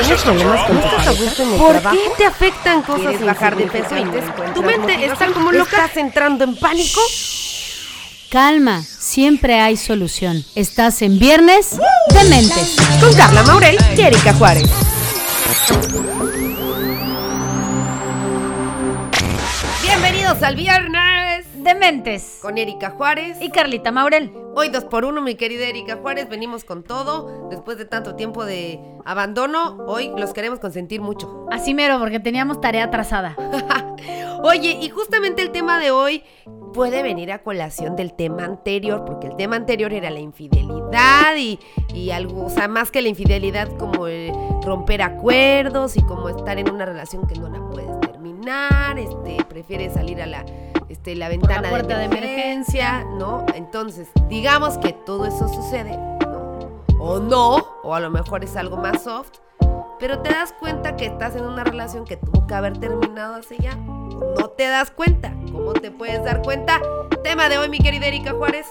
¿Tienes problemas con tu pareja? ¿Por qué te afectan cosas ¿Quieres bajar de peso y te? Tu mente está como loca. ¿Estás entrando en pánico? Calma, siempre hay solución. Estás en Viernes de Mentes. Con Carla Maurel y Erika Juárez. Bienvenidos al Viernes De Mentes. con Erika Juárez. Y Carlita Maurel. Hoy dos por uno, mi querida Erika Juárez, venimos con todo. Después de tanto tiempo de abandono, hoy los queremos consentir mucho. Así mero, porque teníamos tarea atrasada. Oye, y justamente el tema de hoy puede venir a colación del tema anterior, porque el tema anterior era la infidelidad y, y algo, o sea, más que la infidelidad, como romper acuerdos y como estar en una relación que no la puedes terminar, este, prefieres salir a la, este, la ventana de de emergencia, ¿no? Entonces, digamos que todo eso sucede, ¿no? O no, o a lo mejor es algo más soft, pero te das cuenta que estás en una relación que tuvo que haber terminado hace ya. No te das cuenta. ¿Cómo te puedes dar cuenta? Tema de hoy, mi querida Erika Juárez.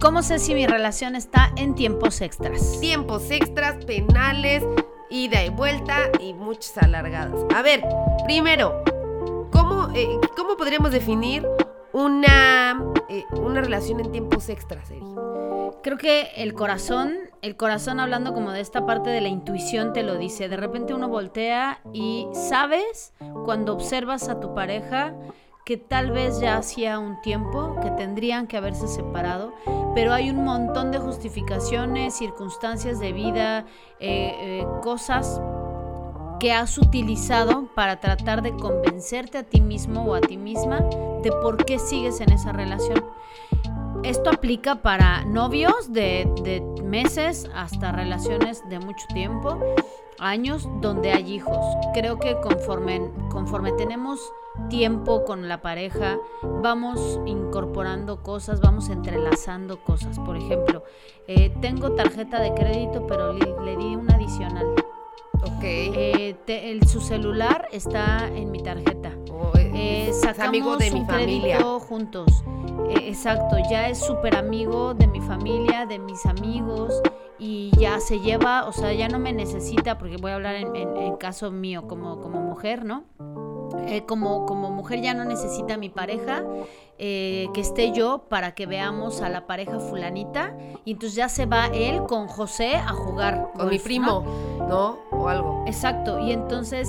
¿Cómo sé si mi relación está en tiempos extras? Tiempos extras, penales, ida y vuelta y muchas alargadas. A ver, primero, ¿cómo, eh, ¿cómo podríamos definir una, eh, una relación en tiempos extras? Creo que el corazón, el corazón hablando como de esta parte de la intuición te lo dice. De repente uno voltea y sabes cuando observas a tu pareja que tal vez ya hacía un tiempo que tendrían que haberse separado, pero hay un montón de justificaciones, circunstancias de vida, eh, eh, cosas que has utilizado para tratar de convencerte a ti mismo o a ti misma de por qué sigues en esa relación. Esto aplica para novios de, de meses hasta relaciones de mucho tiempo, años donde hay hijos. Creo que conforme, conforme tenemos tiempo con la pareja, vamos incorporando cosas, vamos entrelazando cosas. Por ejemplo, eh, tengo tarjeta de crédito, pero le, le di un adicional. Ok. Eh, te- el- su celular está en mi tarjeta. O, eh, Eh, es sacamos amigo de mi un familia. crédito juntos. Eh, exacto, ya es súper amigo de mi familia, de mis amigos y ya se lleva, o sea, ya no me necesita, porque voy a hablar en, en- en caso mío como, como mujer, ¿no? Eh, como, como mujer ya no necesita a mi pareja eh, que esté yo para que veamos a la pareja fulanita y entonces ya se va él con José a jugar Con mi primo, ¿no? Algo. Exacto, y entonces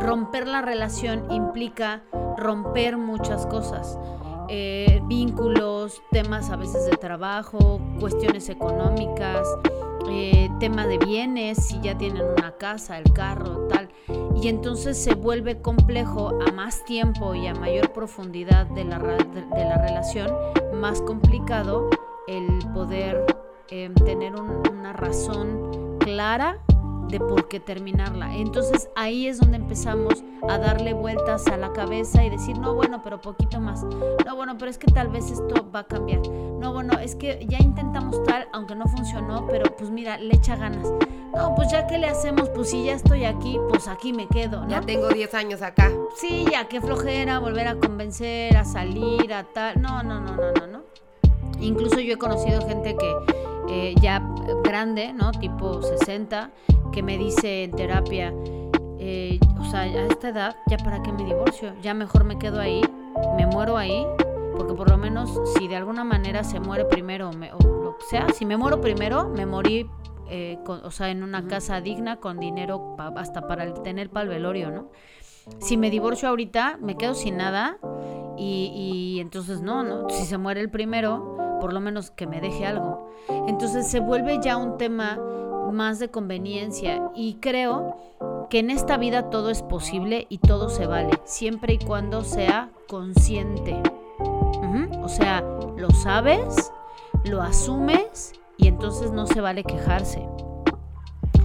romper la relación implica romper muchas cosas. Eh, vínculos, temas a veces de trabajo, cuestiones económicas, eh, tema de bienes, si ya tienen una casa, el carro, tal. Y entonces se vuelve complejo a más tiempo y a mayor profundidad de la, de, la relación, más complicado el poder eh, tener un- una razón clara de por qué terminarla. Entonces ahí es donde empezamos a darle vueltas a la cabeza y decir, no, bueno, pero poquito más. No, bueno, pero es que tal vez esto va a cambiar. No, bueno, es que ya intentamos tal, aunque no funcionó, pero pues mira, le echa ganas. No, pues ya que le hacemos, pues si ya estoy aquí, pues aquí me quedo, ¿no? Ya tengo 10 años acá. Sí, ya, qué flojera, volver a convencer, a salir, a tal. No, no, no, no, no, no. Incluso yo he conocido gente que eh, ya grande, ¿no? Tipo 60, que me dice en terapia, eh, o sea, a esta edad, ¿ya para qué me divorcio? Ya mejor me quedo ahí, me muero ahí, porque por lo menos si de alguna manera se muere primero, me- o lo que sea, si me muero primero, me morí, eh, con- o sea, en una casa digna, con dinero pa- hasta para el- tener para el velorio, ¿no? Si me divorcio ahorita, me quedo sin nada y, y entonces no, ¿no? Si se muere el primero, por lo menos que me deje algo. Entonces se vuelve ya un tema más de conveniencia y creo que en esta vida todo es posible y todo se vale, siempre y cuando sea consciente. O sea, lo sabes, lo asumes y entonces no se vale quejarse.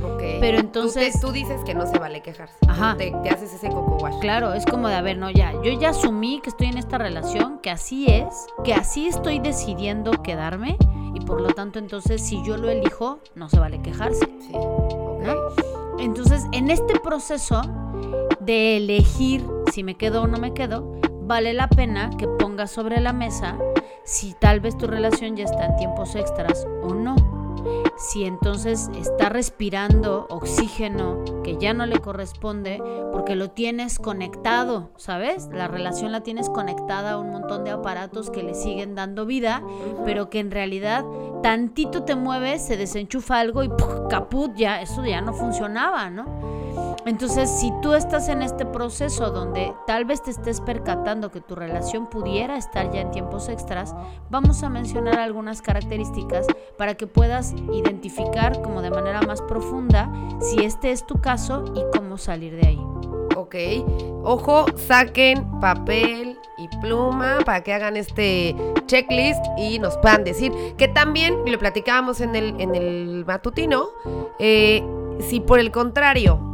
Ok. Pero Tú entonces- te- Tú, dices que no se vale quejarse. Ajá. Te, te haces ese coco wash. Claro, es como de, a ver, no, ya, yo ya asumí que estoy en esta relación, que así es, que así estoy decidiendo quedarme y por lo tanto entonces si yo lo elijo, no se vale quejarse. Sí. Ok. ¿no? Entonces, en este proceso de elegir si me quedo o no me quedo, vale la pena que pongas sobre la mesa si tal vez tu relación ya está en tiempos extras o no. Si entonces está respirando oxígeno que ya no le corresponde porque lo tienes conectado, ¿sabes? La relación la tienes conectada a un montón de aparatos que le siguen dando vida, pero que en realidad tantito te mueves, se desenchufa algo y caput, ya eso ya no funcionaba, ¿no? Entonces, si tú estás en este proceso donde tal vez te estés percatando que tu relación pudiera estar ya en tiempos extras, vamos a mencionar algunas características para que puedas identificar como de manera más profunda si este es tu caso y cómo salir de ahí. Ok, ojo, saquen papel y pluma para que hagan este checklist y nos puedan decir que también, lo platicábamos en el, en el matutino, eh, si por el contrario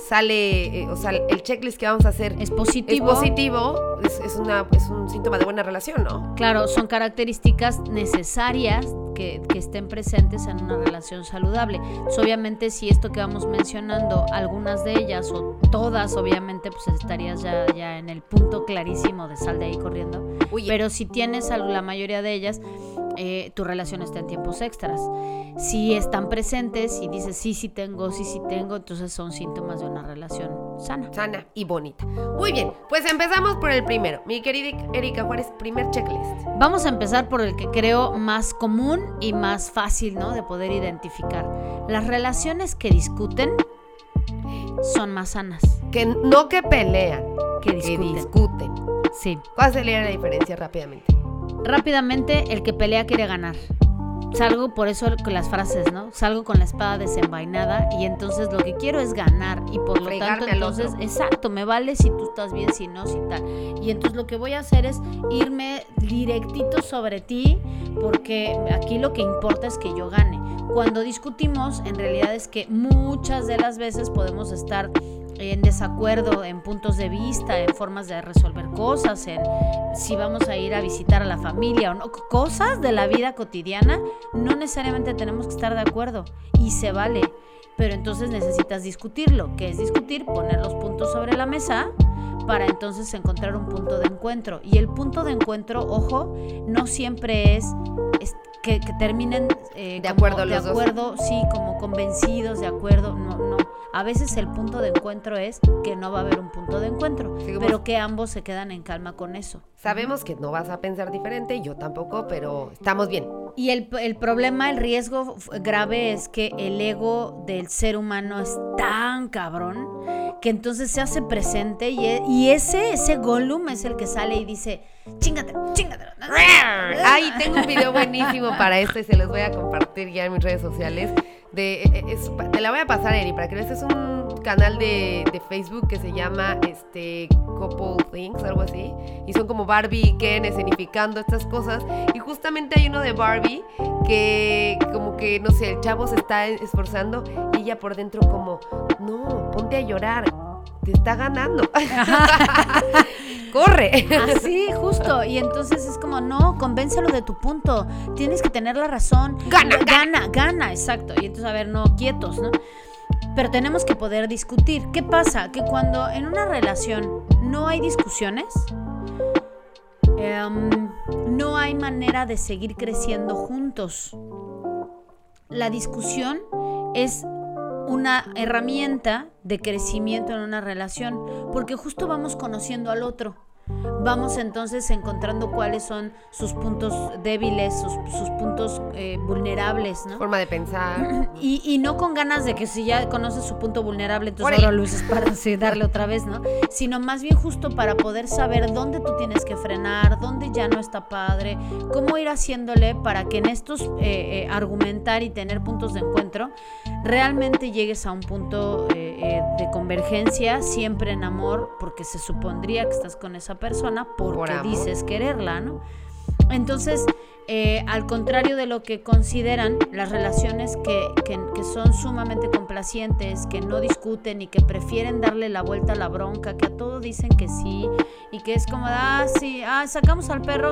sale, eh, o sea, el checklist que vamos a hacer es positivo, es, positivo, es, una, es un síntoma de buena relación, ¿no? Claro, son características necesarias que, que, estén presentes en una relación saludable. obviamente, si esto que vamos mencionando, algunas de ellas o todas, obviamente, pues estarías ya, ya en el punto clarísimo de sal de ahí corriendo. Pero si tienes la mayoría de ellas, eh, tu relación está en tiempos extras. Si están presentes y dices sí, sí tengo, sí, sí tengo, entonces son síntomas de una relación sana. Sana y bonita. Muy bien, pues empezamos por el primero. Mi querida Erika Juárez, primer checklist. Vamos a empezar por el que creo más común y más fácil, ¿no? De poder identificar. Las relaciones que discuten son más sanas. Que no que pelean, que discuten. Que discuten. Sí. ¿Cuál sería la diferencia rápidamente? Rápidamente, el que pelea quiere ganar. Salgo por eso con las frases, ¿no? Salgo con la espada desenvainada y entonces lo que quiero es ganar y por lo tanto entonces, exacto, me vale si tú estás bien, si no, si tal. Y entonces lo que voy a hacer es irme directito sobre ti porque aquí lo que importa es que yo gane. Cuando discutimos, en realidad es que muchas de las veces podemos estar en desacuerdo en puntos de vista, en formas de resolver cosas, en si vamos a ir a visitar a la familia o no, cosas de la vida cotidiana, no necesariamente tenemos que estar de acuerdo y se vale, pero entonces necesitas discutirlo, que es discutir, poner los puntos sobre la mesa para entonces encontrar un punto de encuentro. Y el punto de encuentro, ojo, no siempre es, que, terminen eh, de acuerdo, de acuerdo, sí, como convencidos, de acuerdo, no, no a veces el punto de encuentro es que no va a haber un punto de encuentro, pero que ambos se quedan en calma con eso. Sabemos que no vas a pensar diferente, yo tampoco, pero estamos bien. Y el, el problema, el riesgo grave es que el ego del ser humano es tan cabrón que entonces se hace presente y, e, y ese, ese Gollum es el que sale y dice, chingate, chingate. Ay, tengo un video buenísimo para esto y se los voy a compartir ya en mis redes sociales de, e, e, te la voy a pasar, Eri, para que veas. Es un canal de, Facebook que se llama este Couple Things, algo así. Y son como Barbie y Ken escenificando estas cosas. Y justamente hay uno de Barbie que como que, no sé, el chavo se está esforzando y ella por dentro como, no, ponte a llorar. Te está ganando. corre. Así, justo. Y entonces es como, no, convéncelo de tu punto. Tienes que tener la razón. Gana, gana, gana, exacto. Y entonces, a ver, no, quietos, ¿no? Pero tenemos que poder discutir. ¿Qué pasa? Que cuando en una relación no hay discusiones, em, no hay manera de seguir creciendo juntos. La discusión es una herramienta de crecimiento en una relación, porque justo vamos conociendo al otro vamos entonces encontrando cuáles son sus puntos débiles, sus, puntos eh, vulnerables, ¿no? Forma de pensar. Y, no con ganas de que si ya conoces su punto vulnerable, entonces ahora lo uses para darle otra vez, ¿no? Sino más bien justo para poder saber dónde tú tienes que frenar, dónde ya no está padre, cómo ir haciéndole para que en estos eh, eh, argumentar y tener puntos de encuentro, realmente llegues a un punto de convergencia, siempre en amor, porque se supondría que estás con esa persona porque dices quererla, ¿no? Entonces, eh, al contrario de lo que consideran las relaciones que, son sumamente complacientes, que no discuten y que prefieren darle la vuelta a la bronca, que a todo dicen que sí y que es como, ah, sí, ah, sacamos al perro,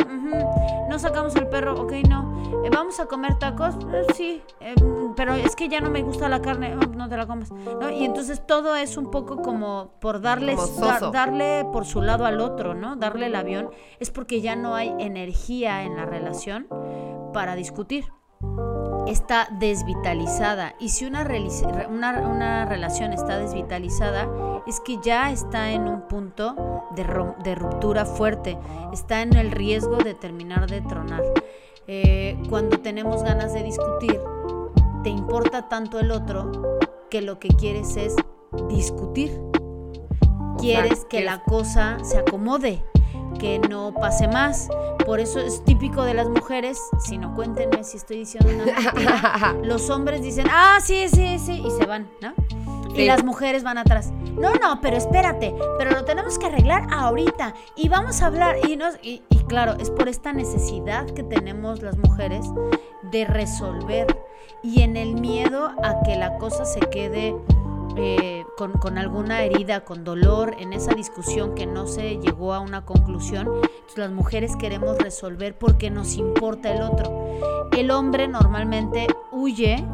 no sacamos al perro, ok, no, eh, vamos a comer tacos, eh, sí, pero es que ya no me gusta la carne, oh, no te la comes, Y entonces todo es un poco como por darle, darle por su lado al otro, ¿no? Darle el avión, es porque ya no hay energía en la relación para discutir. está desvitalizada. Y si una, una, una, relación está desvitalizada, es que ya está en un punto de, de ruptura fuerte, está en el riesgo de terminar de tronar. Eh, cuando tenemos ganas de discutir, te importa tanto el otro que lo que quieres es discutir. Quieres que la cosa se acomode, que no pase más. Por eso es típico de las mujeres, si no cuéntenme si estoy diciendo una mentira, los hombres dicen, ah, sí, sí, sí, y se van, ¿no? Y las mujeres van atrás. No, no, pero espérate, pero lo tenemos que arreglar ahorita y vamos a hablar. Y, nos, y, y claro, es por esta necesidad que tenemos las mujeres de resolver y en el miedo a que la cosa se quede eh, con, alguna herida, con dolor, en esa discusión que no se llegó a una conclusión, las mujeres queremos resolver porque nos importa el otro. El hombre normalmente huye.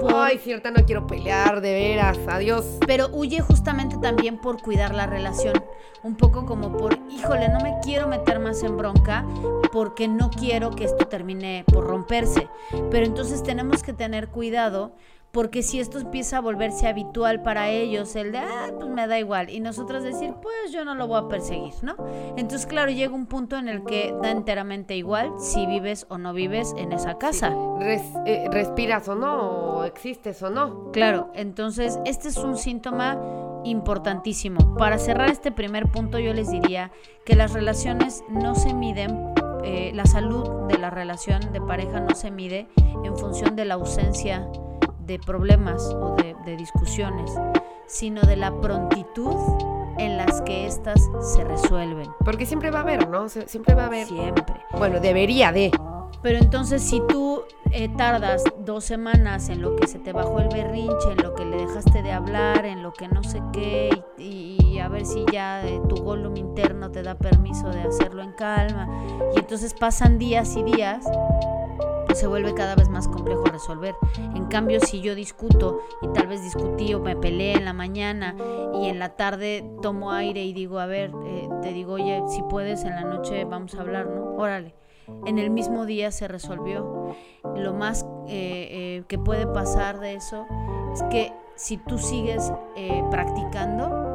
Por, Ay, cierta, no quiero pelear, de veras, adiós. Pero huye justamente también por cuidar la relación. Un poco como por, híjole, no me quiero meter más en bronca porque no quiero que esto termine por romperse. Pero entonces tenemos que tener cuidado porque si esto empieza a volverse habitual para ellos, el de, ah, pues me da igual, y nosotros decir, pues yo no lo voy a perseguir, ¿no? Entonces, claro, llega un punto en el que da enteramente igual si vives o no vives en esa casa. Eh, respiras o no, o existes o no. Claro, entonces este es un síntoma importantísimo. Para cerrar este primer punto, yo les diría que las relaciones no se miden eh, la salud de la relación de pareja no se mide en función de la ausencia de problemas o de, discusiones, sino de la prontitud en las que éstas se resuelven. Porque siempre va a haber, ¿no? Siempre va a haber. Siempre. Bueno, debería de. Pero entonces si tú eh, tardas dos semanas en lo que se te bajó el berrinche, en lo que le dejaste de hablar, en lo que no sé qué, y, a ver si ya eh, tu golum interno te da permiso de hacerlo en calma, y entonces pasan días y días, se vuelve cada vez más complejo resolver. En cambio, si yo discuto y tal vez discutí o me peleé en la mañana y en la tarde tomo aire y digo, a ver, eh, te digo, oye, si puedes, en la noche vamos a hablar, ¿no? Órale. En el mismo día se resolvió. Lo más eh, eh, que puede pasar de eso es que si tú sigues practicando,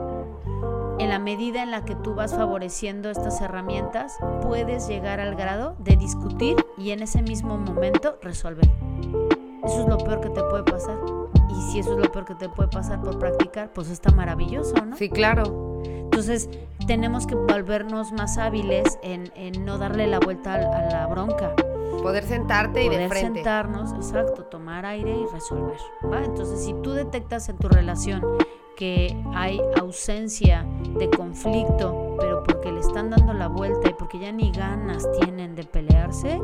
en la medida en la que tú vas favoreciendo estas herramientas, puedes llegar al grado de discutir y en ese mismo momento resolver. Eso es lo peor que te puede pasar. Y si eso es lo peor que te puede pasar por practicar, pues está maravilloso, ¿no? Sí, claro. Entonces, tenemos que volvernos más hábiles en, no darle la vuelta a, la bronca. Poder sentarte y de frente. sentarnos, exacto, tomar aire y resolver. Entonces, si tú detectas en tu relación que hay ausencia de conflicto, pero porque le están dando la vuelta y porque ya ni ganas tienen de pelearse,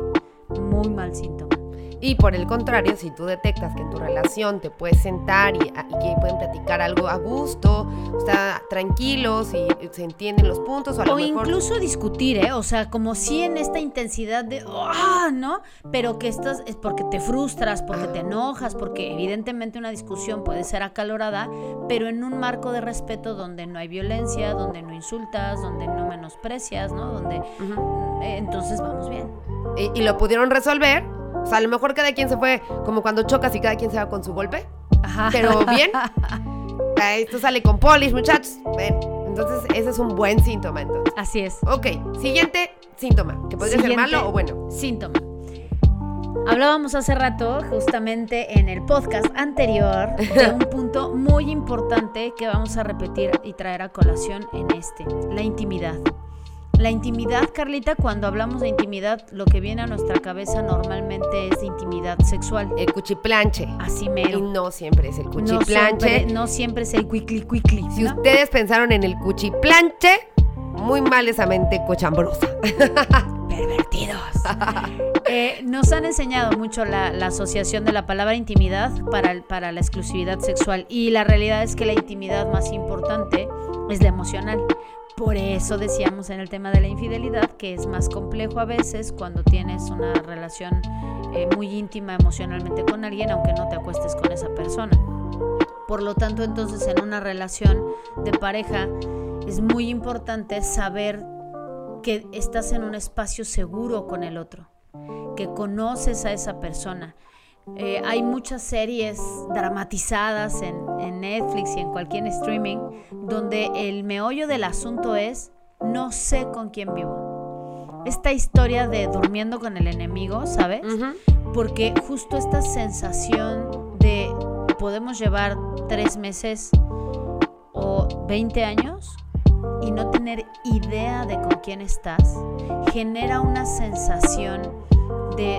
muy mal síntoma. Y por el contrario, si tú detectas que en tu relación te puedes sentar y, que pueden platicar algo a gusto, o sea, tranquilos y se entienden los puntos. O, incluso discutir, ¿eh? O sea, como si en esta intensidad de, ¡ah! ¿no? Pero que estás, es porque te frustras, porque te enojas, porque evidentemente una discusión puede ser acalorada, pero en un marco de respeto donde no hay violencia, donde no insultas, donde no menosprecias, ¿no? Donde, eh, entonces vamos bien. y lo pudieron resolver o sea, a lo mejor cada quien se fue como cuando chocas y cada quien se va con su golpe. Ajá. Pero bien. Esto sale con polis, muchachos. Entonces, ese es un buen síntoma, entonces. Así es. Ok, siguiente síntoma, que podría ser malo o bueno. Síntoma. Hablábamos hace rato, justamente en el podcast anterior, de un punto muy importante que vamos a repetir y traer a colación en este, la intimidad. La intimidad, Carlita, cuando hablamos de intimidad, lo que viene a nuestra cabeza normalmente es de intimidad sexual. El cuchiplanche. Así mero. Y no siempre es el cuchiplanche. No siempre, es el cuicli cuicli. Si ustedes pensaron en el cuchiplanche, muy mal esa mente cochambrosa. Pervertidos. Eh, nos han enseñado mucho la, asociación de la palabra intimidad para, para la exclusividad sexual y la realidad es que la intimidad más importante es la emocional. Por eso decíamos en el tema de la infidelidad que es más complejo a veces cuando tienes una relación eh, muy íntima emocionalmente con alguien, aunque no te acuestes con esa persona. Por lo tanto, entonces en una relación de pareja es muy importante saber que estás en un espacio seguro con el otro, que conoces a esa persona, Eh, hay muchas series dramatizadas en, en Netflix y en cualquier streaming donde el meollo del asunto es no sé con quién vivo. Esta historia de durmiendo con el enemigo, ¿sabes? Porque justo esta sensación de podemos llevar tres meses o 20 años y no tener idea de con quién estás, genera una sensación de,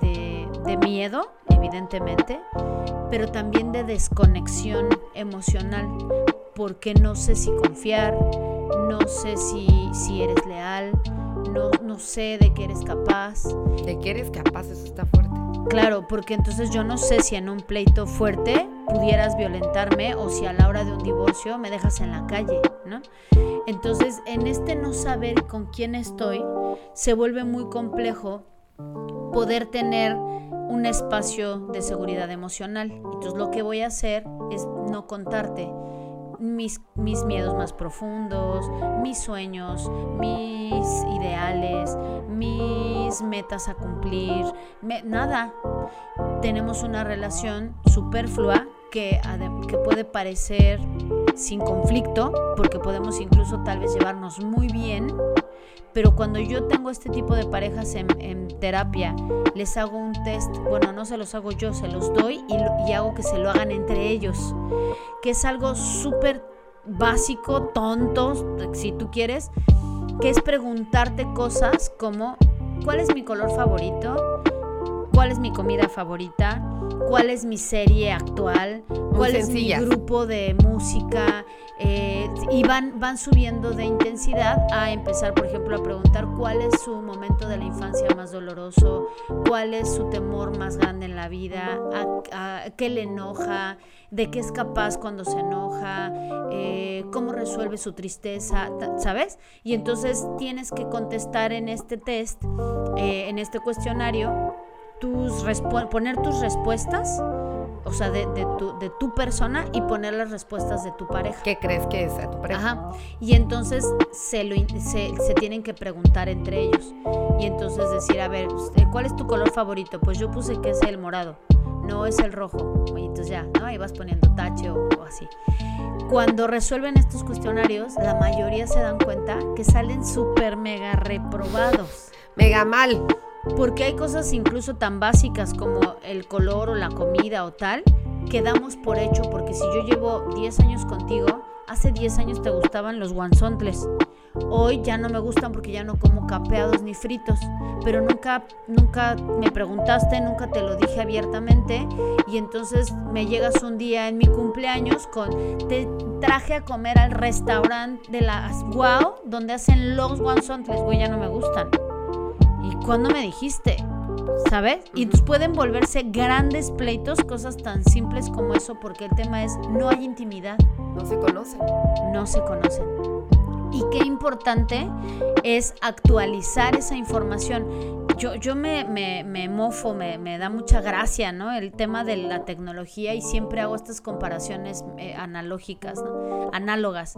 de, miedo, evidentemente, pero también de desconexión emocional, porque no sé si confiar, no sé si, si eres leal, no, no sé de qué eres capaz. De qué eres capaz, eso está fuerte. Claro, porque entonces yo no sé si en un pleito fuerte pudieras violentarme o si a la hora de un divorcio me dejas en la calle, ¿no? Entonces, en este no saber con quién estoy, se vuelve muy complejo poder tener un espacio de seguridad emocional. Entonces, lo que voy a hacer es no contarte mis, mis miedos más profundos, mis sueños, mis ideales, mis metas a cumplir, nada. Tenemos una relación superflua que, que puede parecer sin conflicto, porque podemos incluso tal vez llevarnos muy bien, pero cuando yo tengo este tipo de parejas en, terapia, les hago un test, bueno, no se los hago yo, se los doy y, y hago que se lo hagan entre ellos, que es algo súper básico, tonto, si tú quieres, que es preguntarte cosas como, ¿cuál es mi color favorito? ¿Cuál es mi comida favorita? cuál es mi serie actual, cuál es mi grupo de música, eh, y van, van subiendo de intensidad a empezar, por ejemplo, a preguntar cuál es su momento de la infancia más doloroso, cuál es su temor más grande en la vida, a, qué le enoja, de qué es capaz cuando se enoja, eh, cómo resuelve su tristeza, ¿sabes? Y entonces tienes que contestar en este test, eh, en este cuestionario, tus poner tus respuestas, o sea, de, tu, de tu persona y poner las respuestas de tu pareja. ¿Qué crees que es a tu pareja? Ajá. Y entonces se, lo, se, se, tienen que preguntar entre ellos. Y entonces decir, a ver, este, ¿cuál es tu color favorito? Pues yo puse que es el morado, no es el rojo. Y entonces ya, ¿no? Ahí vas poniendo tache o, o así. Cuando resuelven estos cuestionarios, la mayoría se dan cuenta que salen súper mega reprobados. Mega mal. Porque hay cosas incluso tan básicas como el color o la comida o tal, que damos por hecho, porque si yo llevo 10 años contigo, hace 10 años te gustaban los guanzontles. Hoy ya no me gustan porque ya no como capeados ni fritos, pero nunca, nunca me preguntaste, nunca te lo dije abiertamente y entonces me llegas un día en mi cumpleaños con, te traje a comer al restaurante de las Wow, donde hacen los guanzontles, güey, ya no me gustan. ¿Cuándo me dijiste? ¿Sabes? Y pueden volverse grandes pleitos, cosas tan simples como eso, porque el tema es, no hay intimidad. No se conocen. No se conocen. Y qué importante es actualizar esa información. Yo, yo me, me, mofo, me, me, da mucha gracia, ¿no? El tema de la tecnología y siempre hago estas comparaciones eh, analógicas, ¿no? Análogas.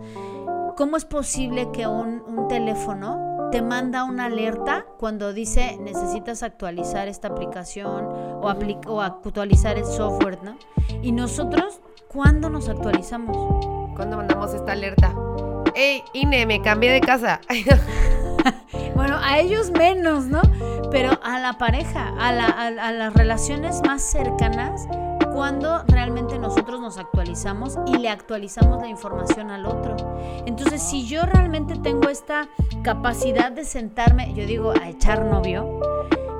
¿Cómo es posible que un, un teléfono te manda una alerta cuando dice necesitas actualizar esta aplicación o, o actualizar el software, ¿no? Y nosotros, ¿cuándo nos actualizamos? ¿Cuándo mandamos esta alerta? ¡Ey, INE, me cambié de casa! bueno, a ellos menos, ¿no? Pero a la pareja, a, a las relaciones más cercanas, cuando realmente nosotros nos actualizamos y le actualizamos la información al otro. Entonces, si yo realmente tengo esta capacidad de sentarme, yo digo, a echar novio,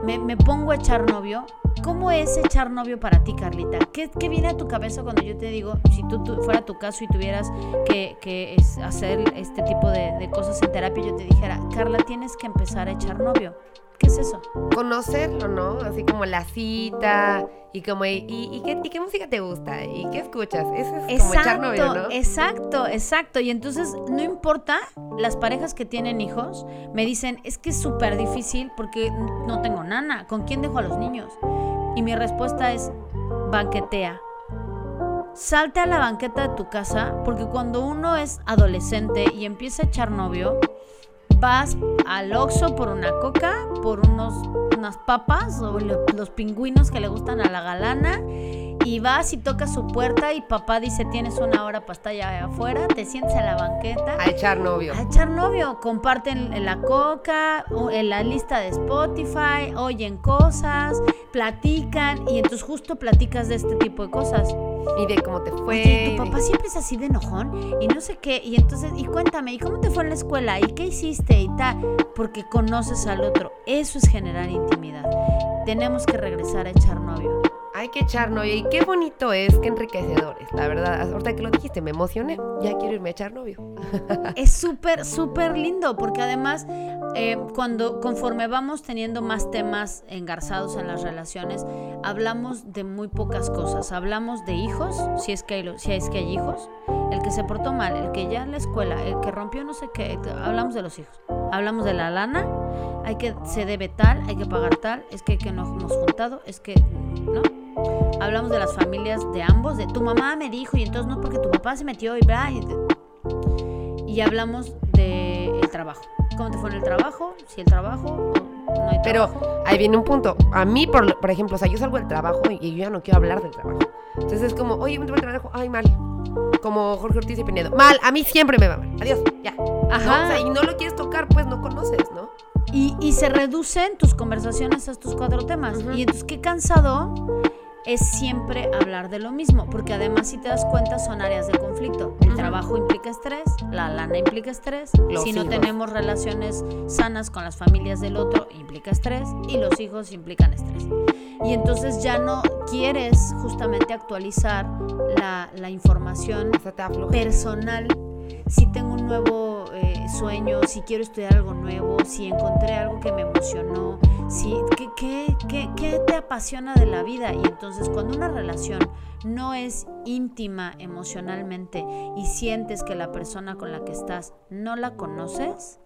me, pongo a echar novio, ¿cómo es echar novio para ti, Carlita? ¿Qué, viene a tu cabeza cuando yo te digo, si tú, fuera tu caso y tuvieras que, hacer este tipo de, de cosas en terapia, yo te dijera, Carla, tienes que empezar a echar novio? ¿Qué es eso? Conocerlo, ¿no? Así como la cita y como, ¿y, y, qué, música te gusta? ¿Y qué escuchas? Eso es como echar novio, ¿no? Exacto, exacto. Y entonces, no importa, las parejas que tienen hijos me dicen, es que es súper difícil porque no tengo nana. ¿Con quién dejo a los niños? Y mi respuesta es, banquetea. Salte a la banqueta de tu casa porque cuando uno es adolescente y empieza a echar novio, vas al Oxxo por una coca, por unos, unas papas o lo- los pingüinos que le gustan a la galana y vas y tocas su puerta y papá dice tienes una hora para estar allá afuera, te sientes en la banqueta. A echar novio. A echar novio, comparten en la coca, o en la lista de Spotify, oyen cosas, platican y entonces justo platicas de este tipo de cosas. Y de cómo te fue. Oye, tu papá siempre es así de enojón y no sé qué, y entonces, y cuéntame, ¿y cómo te fue en la escuela? ¿Y qué hiciste? Y tal, porque conoces al otro. Eso es generar intimidad. Tenemos que regresar a echar. Hay que echar novio. Y qué bonito es, qué enriquecedor es. La verdad, ahorita que lo dijiste, me emocioné. Ya quiero irme a echar novio. Es súper, súper lindo, porque además, eh, cuando, conforme vamos teniendo más temas engarzados en las relaciones, hablamos de muy pocas cosas. Hablamos de hijos, si es que hay, si es que hay hijos, el que se portó mal, el que ya en la escuela, el que rompió no sé qué, hablamos de los hijos. Hablamos de la lana, hay que, se debe tal, hay que pagar tal, es que, que no hemos juntado, es que, ¿no? Hablamos de las familias de ambos, de tu mamá me dijo y entonces no porque tu papá se metió y bla. Y, y hablamos del trabajo. ¿Cómo te fue en el trabajo? Si el trabajo no hay Pero ahí viene un punto. A mí, por, por ejemplo, o sea, yo salgo del trabajo y, y yo ya no quiero hablar del trabajo. Entonces es como, oye, ¿cómo te va el trabajo? Ay, mal. Como Jorge Ortiz y Pinedo. Mal, a mí siempre me va mal. Adiós, ya. ¿No? Ajá. O sea, y no lo quieres tocar, pues no conoces, ¿no? Y, y se reducen tus conversaciones a estos cuatro temas. Ujú. Y entonces, qué cansado es siempre hablar de lo mismo, porque además si te das cuenta son áreas de conflicto. El trabajo implica estrés, la lana implica estrés, Los si no tenemos relaciones sanas con las familias del otro implica estrés y los hijos implican estrés. Y entonces ya no quieres justamente actualizar la, la información personal, si tengo un nuevo eh, sueño, si quiero estudiar algo nuevo, si encontré algo que me emocionó, si, ¿qué, qué, qué, qué te apasiona de la vida? Y entonces cuando una relación no es íntima emocionalmente y sientes que la persona con la que estás no la conoces,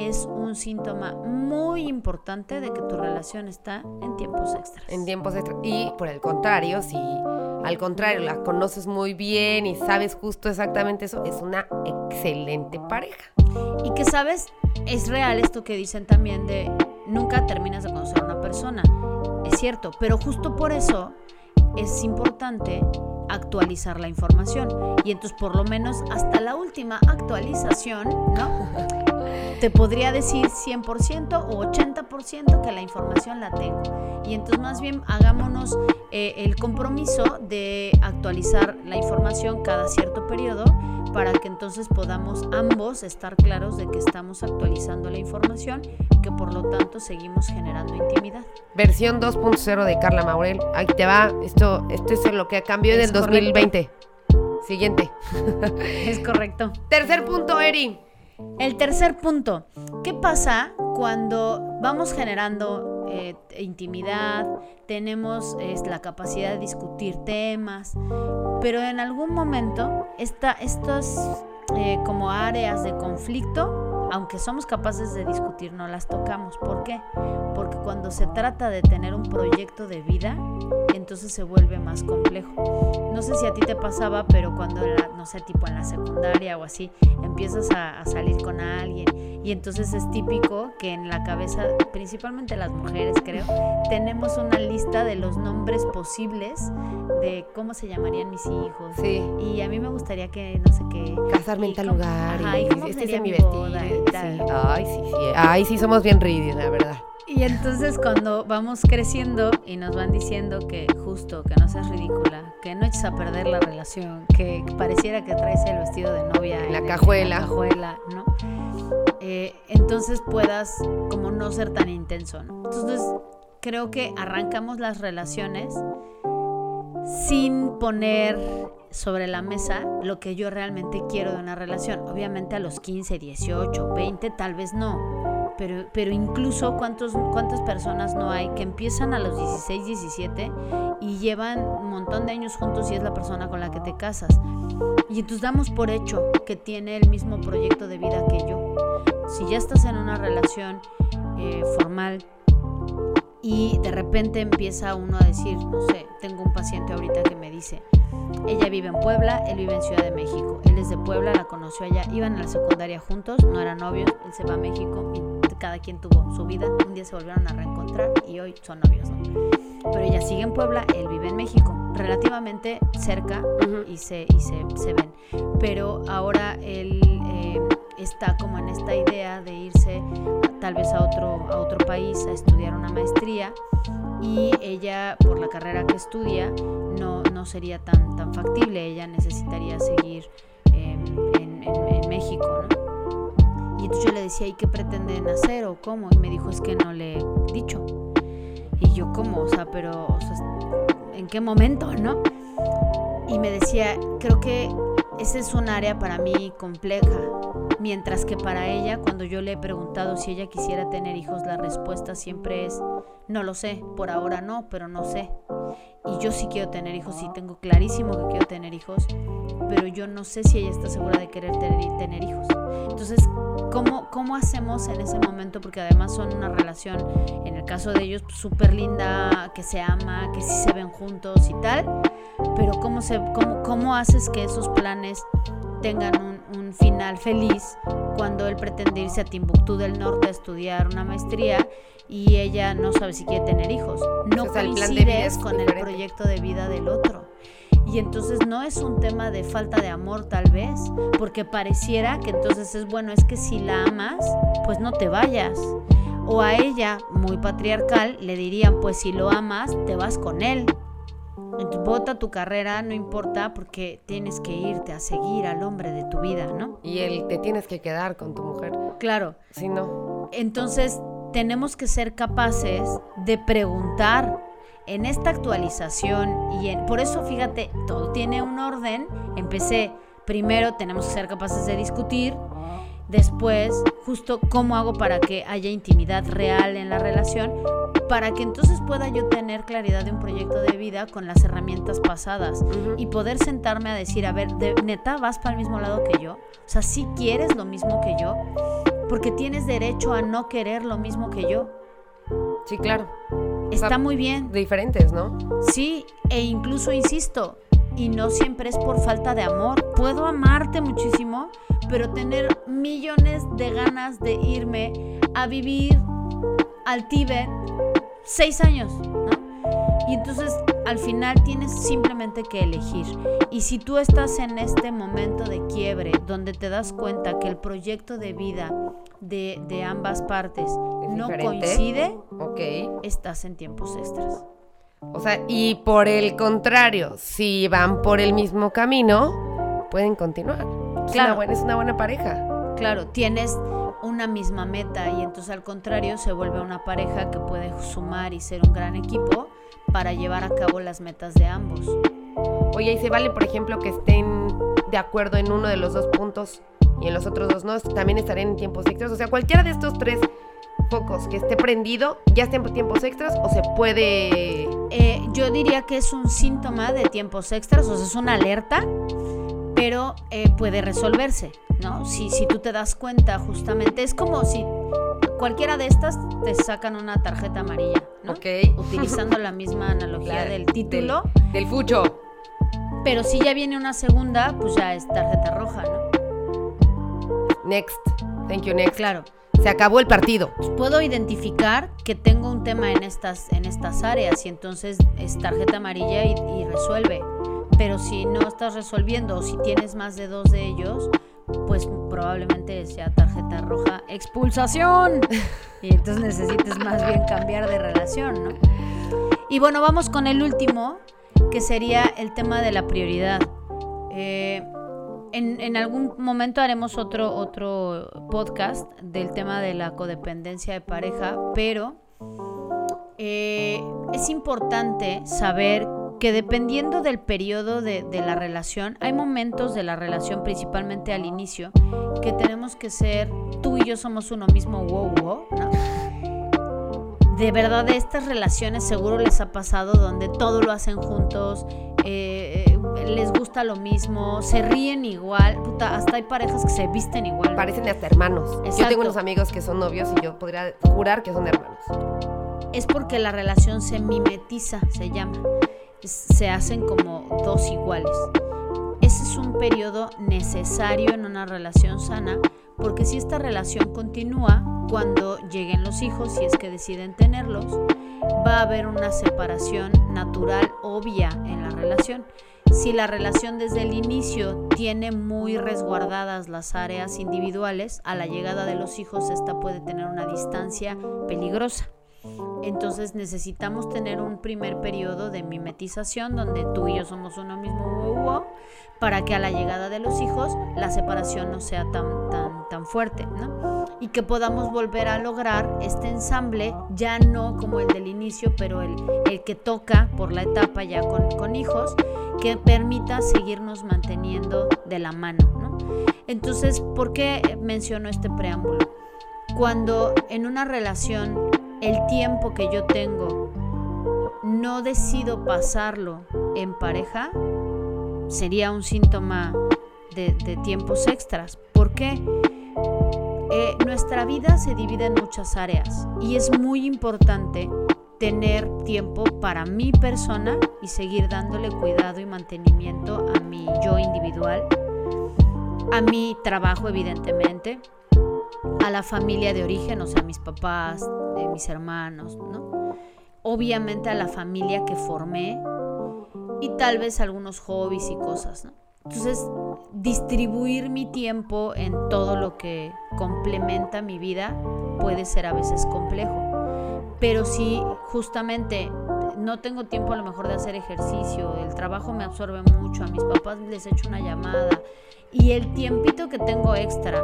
es un síntoma muy importante de que tu relación está en tiempos extras. en tiempos extra. Y por el contrario, si al contrario la conoces muy bien y sabes justo exactamente eso, es una excelente pareja. Y que sabes, es real esto que dicen también de nunca terminas de conocer a una persona. Es cierto, pero justo por eso es importante actualizar la información. Y entonces por lo menos hasta la última actualización, ¿no? Te podría decir 100% o 80% que la información la tengo. Y entonces más bien hagámonos eh, el compromiso de actualizar la información cada cierto periodo para que entonces podamos ambos estar claros de que estamos actualizando la información y que por lo tanto seguimos generando intimidad. Versión 2.0 de Carla Maurel. Ahí te va. Esto, esto es lo que cambió en el 2020. Siguiente. Es correcto. Tercer punto, Eri. El tercer punto, ¿qué pasa cuando vamos generando eh, intimidad, tenemos la capacidad de discutir temas, pero en algún momento esta, estas eh, como áreas de conflicto, aunque somos capaces de discutir, no las tocamos. ¿Por qué? Porque cuando se trata de tener un proyecto de vida, entonces se vuelve más complejo. No sé si a ti te pasaba, pero cuando, la, no sé, tipo en la secundaria o así, empiezas a salir con alguien y entonces es típico que en la cabeza, principalmente las mujeres creo, tenemos una lista de los nombres posibles de cómo se llamarían mis hijos. Sí. Y a mí me gustaría que, no sé qué... Casarme en tal lugar. Ajá, y y cómo este sería es mi boda sí. Ay, sí, sí. Ay, sí, somos bien ridículos, la verdad. Y entonces cuando vamos creciendo y nos van diciendo que justo, que no seas ridícula, que no eches a perder la relación, que pareciera que traes el vestido de novia En la el- cajuela. la cajuela, ¿no? Eh, entonces puedas como no ser tan intenso, ¿no? Entonces creo que arrancamos las relaciones sin poner sobre la mesa lo que yo realmente quiero de una relación. Obviamente a los 15, 18, 20 tal vez no, pero, pero incluso cuántos, cuántas personas no hay que empiezan a los 16, 17 y llevan un montón de años juntos y es la persona con la que te casas. Y entonces damos por hecho que tiene el mismo proyecto de vida que yo. Si ya estás en una relación eh, formal y de repente empieza uno a decir, no sé, tengo un paciente ahorita que me dice, ella vive en Puebla, él vive en Ciudad de México, él es de Puebla la conoció allá, iban a la secundaria juntos, no eran novios, él se va a México y cada quien tuvo su vida, un día se volvieron a reencontrar y hoy son novios, ¿no? Pero ella sigue en Puebla, él vive en México, relativamente cerca y, se, y se, se ven. Pero ahora él eh, está como en esta idea de irse tal vez a otro, a otro país a estudiar una maestría y ella por la carrera que estudia no, no sería tan, tan factible, ella necesitaría seguir em, en, en, México, ¿no? Y entonces yo le decía, ¿y qué pretenden hacer o cómo? Y me dijo, es que no le he dicho. Y yo, ¿cómo? O sea, pero, o sea, ¿en qué momento, no? Y me decía, creo que ese es un área para mí compleja, mientras que para ella, cuando yo le he preguntado si ella quisiera tener hijos, la respuesta siempre es, no lo sé, por ahora no, pero no sé. Y yo sí quiero tener hijos, sí tengo clarísimo que quiero tener hijos, pero yo no sé si ella está segura de querer tener, tener hijos. Entonces, ¿cómo, ¿cómo hacemos en ese momento? Porque además son una relación, en el caso de ellos, súper linda, que se ama, que sí se ven juntos y tal, pero ¿cómo, se, cómo, cómo haces que esos planes tengan un, un, final feliz cuando él pretende irse a Timbuktu del Norte a estudiar una maestría y ella no sabe si quiere tener hijos. No o coincides con el proyecto de vida del otro. Y entonces no es un tema de falta de amor tal vez, porque pareciera que entonces es bueno, es que si la amas, pues no te vayas. O a ella, muy patriarcal, le dirían, pues si lo amas, te vas con él. Vota tu carrera, no importa, porque tienes que irte a seguir al hombre de tu vida, ¿no? Y él te tienes que quedar con tu mujer. Claro. Si no. Entonces, tenemos que ser capaces de preguntar en esta actualización y en, por eso fíjate, todo tiene un orden. Empecé, primero tenemos que ser capaces de discutir, después justo cómo hago para que haya intimidad real en la relación, para que entonces pueda yo tener claridad de un proyecto de vida con las herramientas pasadas y poder sentarme a decir, a ver, de, neta, vas para el mismo lado que yo, o sea, si quieres lo mismo que yo, porque tienes derecho a no querer lo mismo que yo. Sí, claro. Está muy bien. Diferentes, ¿no? Sí, e incluso insisto, y no siempre es por falta de amor. Puedo amarte muchísimo, pero tener millones de ganas de irme a vivir al Tíbet seis años. Y entonces al final tienes simplemente que elegir. Y si tú estás en este momento de quiebre, donde te das cuenta que el proyecto de vida de, de ambas partes no coincide, okay. estás en tiempos extras. O sea, y por el contrario, si van por el mismo camino, pueden continuar. Es claro. Una buena, es una buena pareja. Claro, tienes una misma meta y entonces al contrario se vuelve una pareja que puede sumar y ser un gran equipo para llevar a cabo las metas de ambos. Oye, y se vale, por ejemplo, que estén de acuerdo en uno de los dos puntos y en los otros dos no, también estarían en tiempos extras. O sea, cualquiera de estos tres focos que esté prendido, ya esté en tiempos extras o se puede... Eh, yo diría que es un síntoma de tiempos extras, o sea, es una alerta, pero eh, puede resolverse, ¿no? Si, si tú te das cuenta justamente, es como si cualquiera de estas te sacan una tarjeta amarilla, ¿no? Ok. Utilizando la misma analogía del título. Del, del fucho. Pero si ya viene una segunda, pues ya es tarjeta roja, ¿no? Next. Thank you, next. Claro. Se acabó el partido. Puedo identificar que tengo un tema en estas, en estas áreas y entonces es tarjeta amarilla y, y resuelve. Pero si no estás resolviendo o si tienes más de dos de ellos, pues probablemente sea tarjeta roja expulsación. Y entonces necesites más bien cambiar de relación, ¿no? Y bueno, vamos con el último, que sería el tema de la prioridad. Eh, en, algún momento haremos otro, otro podcast del tema de la codependencia de pareja, pero eh, es importante saber que dependiendo del periodo de, de, la relación, hay momentos de la relación, principalmente al inicio, que tenemos que ser, tú y yo somos uno mismo, wow, wow, ¿no? De verdad, de estas relaciones seguro les ha pasado donde todo lo hacen juntos, eh, les gusta lo mismo, se ríen igual, puta, hasta hay parejas que se visten igual. Parecen hasta hermanos. Exacto. Yo tengo unos amigos que son novios y yo podría jurar que son hermanos. Es porque la relación se mimetiza, se llama. Se hacen como dos iguales. ese es un periodo necesario en una relación sana, porque si esta relación continúa, cuando lleguen los hijos, si es que deciden tenerlos, va a haber una separación natural obvia en la relación. Si la relación desde el inicio tiene muy resguardadas las áreas individuales, a la llegada de los hijos esta puede tener una distancia peligrosa. Entonces necesitamos tener un primer periodo de mimetización donde tú y yo somos uno mismo para que a la llegada de los hijos la separación no sea tan, tan, tan fuerte, ¿no? Y que podamos volver a lograr este ensamble, ya no como el del inicio, pero el, el que toca por la etapa ya con, con hijos, que permita seguirnos manteniendo de la mano, ¿no? Entonces, ¿por qué menciono este preámbulo? Cuando en una relación el tiempo que yo tengo no decido pasarlo en pareja, sería un síntoma de, tiempos extras. ¿Por qué? Eh, nuestra vida se divide en muchas áreas y es muy importante tener tiempo para mi persona y seguir dándole cuidado y mantenimiento a mi yo individual, a mi trabajo evidentemente, a la familia de origen, o sea, mis papás, de mis hermanos, ¿no? Obviamente a la familia que formé y tal vez algunos hobbies y cosas, ¿no? Entonces, distribuir mi tiempo en todo lo que complementa mi vida puede ser a veces complejo. Pero si justamente no tengo tiempo a lo mejor de hacer ejercicio, el trabajo me absorbe mucho, a mis papás les echo una llamada y el tiempito que tengo extra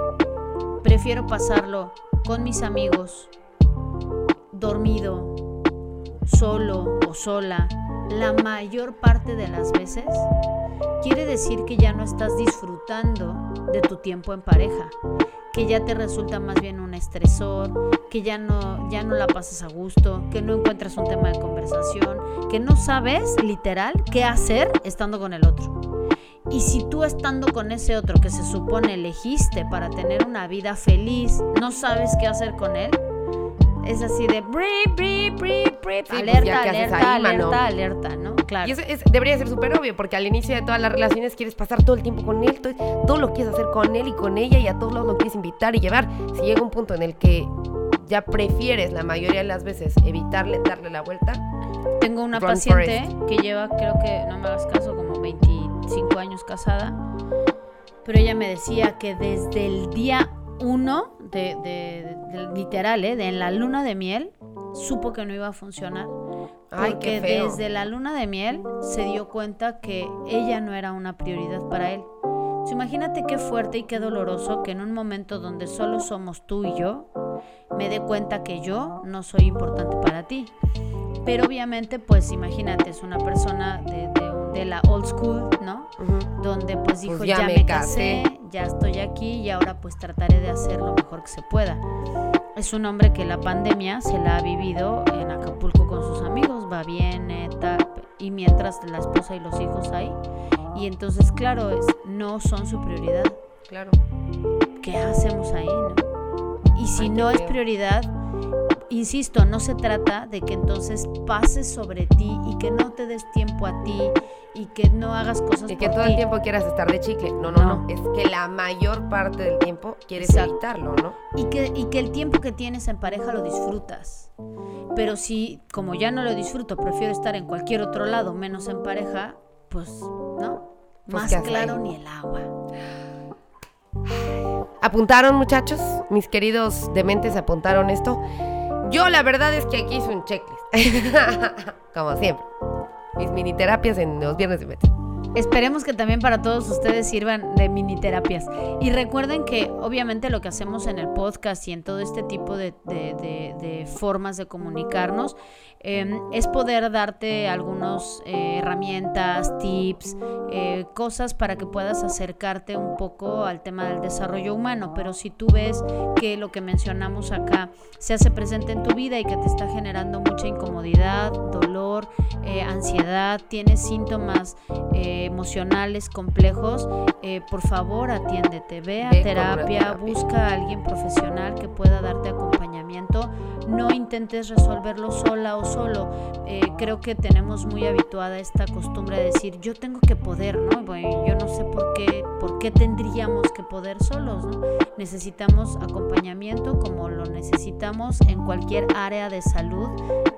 Prefiero pasarlo con mis amigos, dormido, solo o sola, la mayor parte de las veces, quiere decir que ya no estás disfrutando de tu tiempo en pareja, que ya te resulta más bien un estresor, que ya no, ya no la pasas a gusto, que no encuentras un tema de conversación, que no sabes literal qué hacer estando con el otro. Y si tú estando con ese otro que se supone elegiste para tener una vida feliz, no sabes qué hacer con él, es así de pues alerta, alerta, alerta, alerta, ¿no? Claro. Y eso debería ser súper obvio, porque al inicio de todas las relaciones quieres pasar todo el tiempo con él, todo, todo lo quieres hacer con él y con ella y a todos lados lo quieres invitar y llevar. Si llega un punto en el que ya prefieres la mayoría de las veces evitarle darle la vuelta. Tengo una paciente que lleva, creo que, no me hagas caso, como 20 cinco años casada, pero ella me decía que desde el día uno, de, literal, ¿eh? de en la luna de miel, supo que no iba a funcionar. Porque desde la luna de miel se dio cuenta que ella no era una prioridad para él. imagínate qué fuerte y qué doloroso que en un momento donde solo somos tú y yo, me dé cuenta que yo no soy importante para ti. Pero obviamente, pues imagínate, es una persona de, de la old school, ¿no? Donde pues dijo, pues ya, me, casé, ya estoy aquí y ahora pues trataré de hacer lo mejor que se pueda. Es un hombre que la pandemia se la ha vivido en Acapulco con sus amigos, va bien, y mientras la esposa y los hijos hay. Y entonces, claro, es, no son su prioridad. Claro. ¿Qué hacemos ahí, no? Y si no es prioridad, insisto, no se trata de que entonces pases sobre ti y que no te des tiempo a ti y que no hagas cosas y que todo el tiempo quieras estar de chicle. No, no, no, Es que la mayor parte del tiempo quieres evitarlo, ¿no? Y que, y que el tiempo que tienes en pareja lo disfrutas. Pero si, como ya no lo disfruto, prefiero estar en cualquier otro lado, menos en pareja, pues, ¿no? Pues, Más claro ni el agua. ¿Apuntaron, muchachos? Mis queridos dementes apuntaron esto. Yo la verdad es que aquí hice un checklist. Como siempre. Mis mini terapias en los viernes de metro. Esperemos que también para todos ustedes sirvan de mini terapias. Y recuerden que obviamente lo que hacemos en el podcast y en todo este tipo de, formas de comunicarnos em, es poder darte algunas eh, herramientas, tips, eh, cosas para que puedas acercarte un poco al tema del desarrollo humano. Pero si tú ves que lo que mencionamos acá se hace presente en tu vida y que te está generando mucha incomodidad, dolor, eh, ansiedad, tienes síntomas, emocionales complejos, eh, por favor atiéndete, ve a terapia, terapia. busca a alguien profesional que pueda darte acompañamiento. No intentes resolverlo sola o solo. Eh, creo que tenemos muy habituada esta costumbre de decir yo tengo que poder, ¿no? Bueno, yo no sé por qué, por qué tendríamos que poder solos, ¿no? Necesitamos acompañamiento como lo necesitamos en cualquier área de salud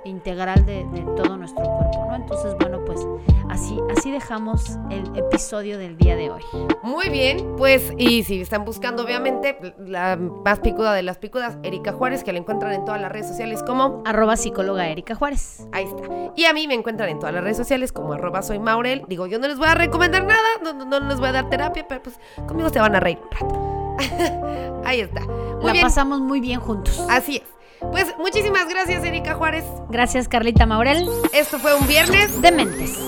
integral de, de todo nuestro cuerpo, ¿no? Entonces, bueno, pues así, así dejamos el episodio del día de hoy. Muy bien, pues, y si están buscando, obviamente, la más picuda de las picudas, Erika Juárez, que la encuentran en todas las redes sociales como. Arroba psicóloga Erika Juárez. Ahí está. Y a mí me encuentran en todas las redes sociales como arroba soy Maurel. Digo, yo no les voy a recomendar nada, no, no- no les voy a dar terapia, pero pues conmigo se van a reír un rato. Ahí está. Muy La bien. pasamos muy bien juntos. Así es. Pues muchísimas gracias, Erika Juárez. Gracias, Carlita Maurel. Esto fue un viernes. De Mentes.